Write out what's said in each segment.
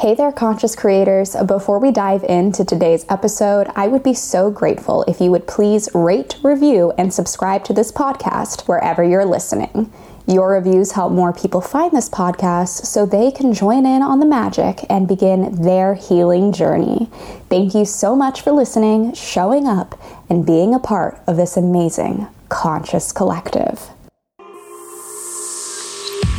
Hey there, conscious creators. Before we dive into today's episode, I would be so grateful if you would please rate, review, and subscribe to this podcast wherever you're listening. Your reviews help more people find this podcast so they can join in on the magic and begin their healing journey. Thank you so much for listening, showing up, and being a part of this amazing conscious collective.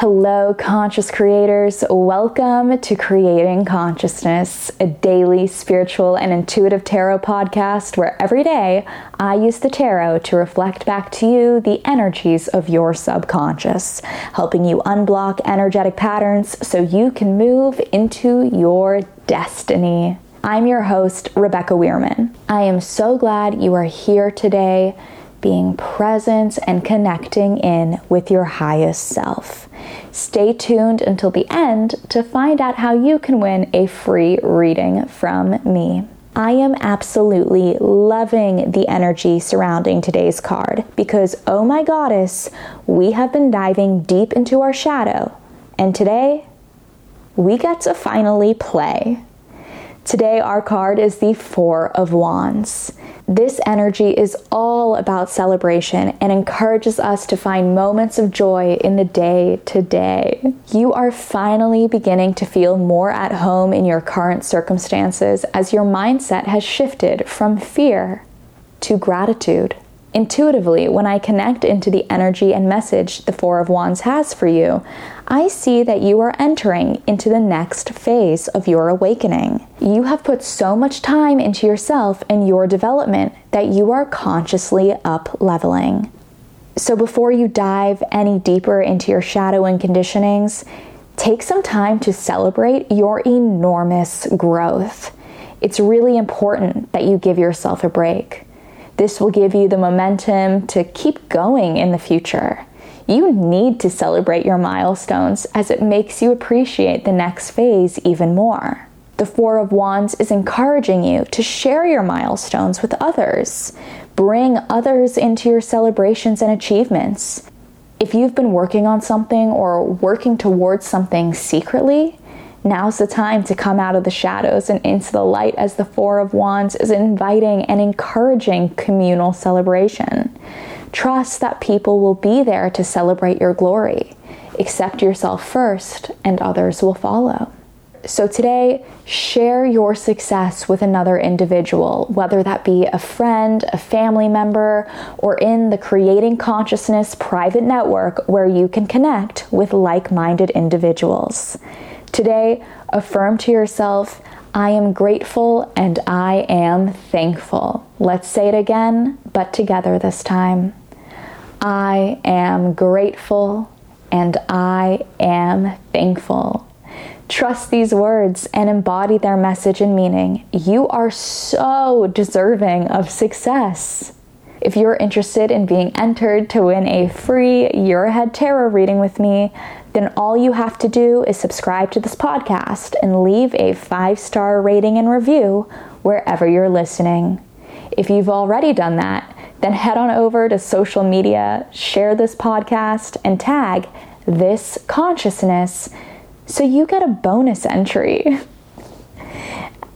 Hello, conscious creators. Welcome to Creating Consciousness, a daily spiritual and intuitive tarot podcast where every day I use the tarot to reflect back to you the energies of your subconscious, helping you unblock energetic patterns so you can move into your destiny. I'm your host, Rebecca Weirman. I am so glad you are here today being present and connecting in with your highest self. Stay tuned until the end to find out how you can win a free reading from me. I am absolutely loving the energy surrounding today's card because, oh my goddess, we have been diving deep into our shadow, and today we get to finally play. Today, our card is the Four of Wands. This energy is all about celebration and encourages us to find moments of joy in the day to day. You are finally beginning to feel more at home in your current circumstances as your mindset has shifted from fear to gratitude. Intuitively, when I connect into the energy and message the Four of Wands has for you, I see that you are entering into the next phase of your awakening. You have put so much time into yourself and your development that you are consciously up leveling. So, before you dive any deeper into your shadow and conditionings, take some time to celebrate your enormous growth. It's really important that you give yourself a break. This will give you the momentum to keep going in the future. You need to celebrate your milestones as it makes you appreciate the next phase even more. The Four of Wands is encouraging you to share your milestones with others. Bring others into your celebrations and achievements. If you've been working on something or working towards something secretly, Now's the time to come out of the shadows and into the light as the Four of Wands is inviting and encouraging communal celebration. Trust that people will be there to celebrate your glory. Accept yourself first, and others will follow. So, today, share your success with another individual, whether that be a friend, a family member, or in the Creating Consciousness private network where you can connect with like minded individuals. Today, affirm to yourself, I am grateful and I am thankful. Let's say it again, but together this time. I am grateful and I am thankful. Trust these words and embody their message and meaning. You are so deserving of success. If you're interested in being entered to win a free Year Ahead Tarot reading with me, then all you have to do is subscribe to this podcast and leave a five star rating and review wherever you're listening. If you've already done that, then head on over to social media, share this podcast, and tag this consciousness so you get a bonus entry.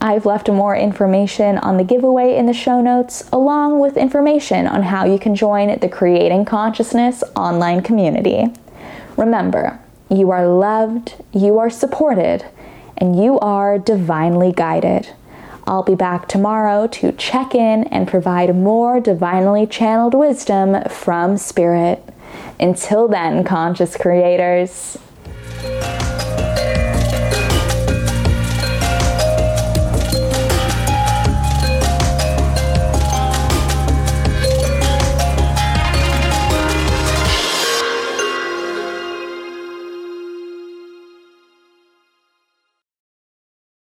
I've left more information on the giveaway in the show notes, along with information on how you can join the Creating Consciousness online community. Remember, you are loved, you are supported, and you are divinely guided. I'll be back tomorrow to check in and provide more divinely channeled wisdom from Spirit. Until then, conscious creators.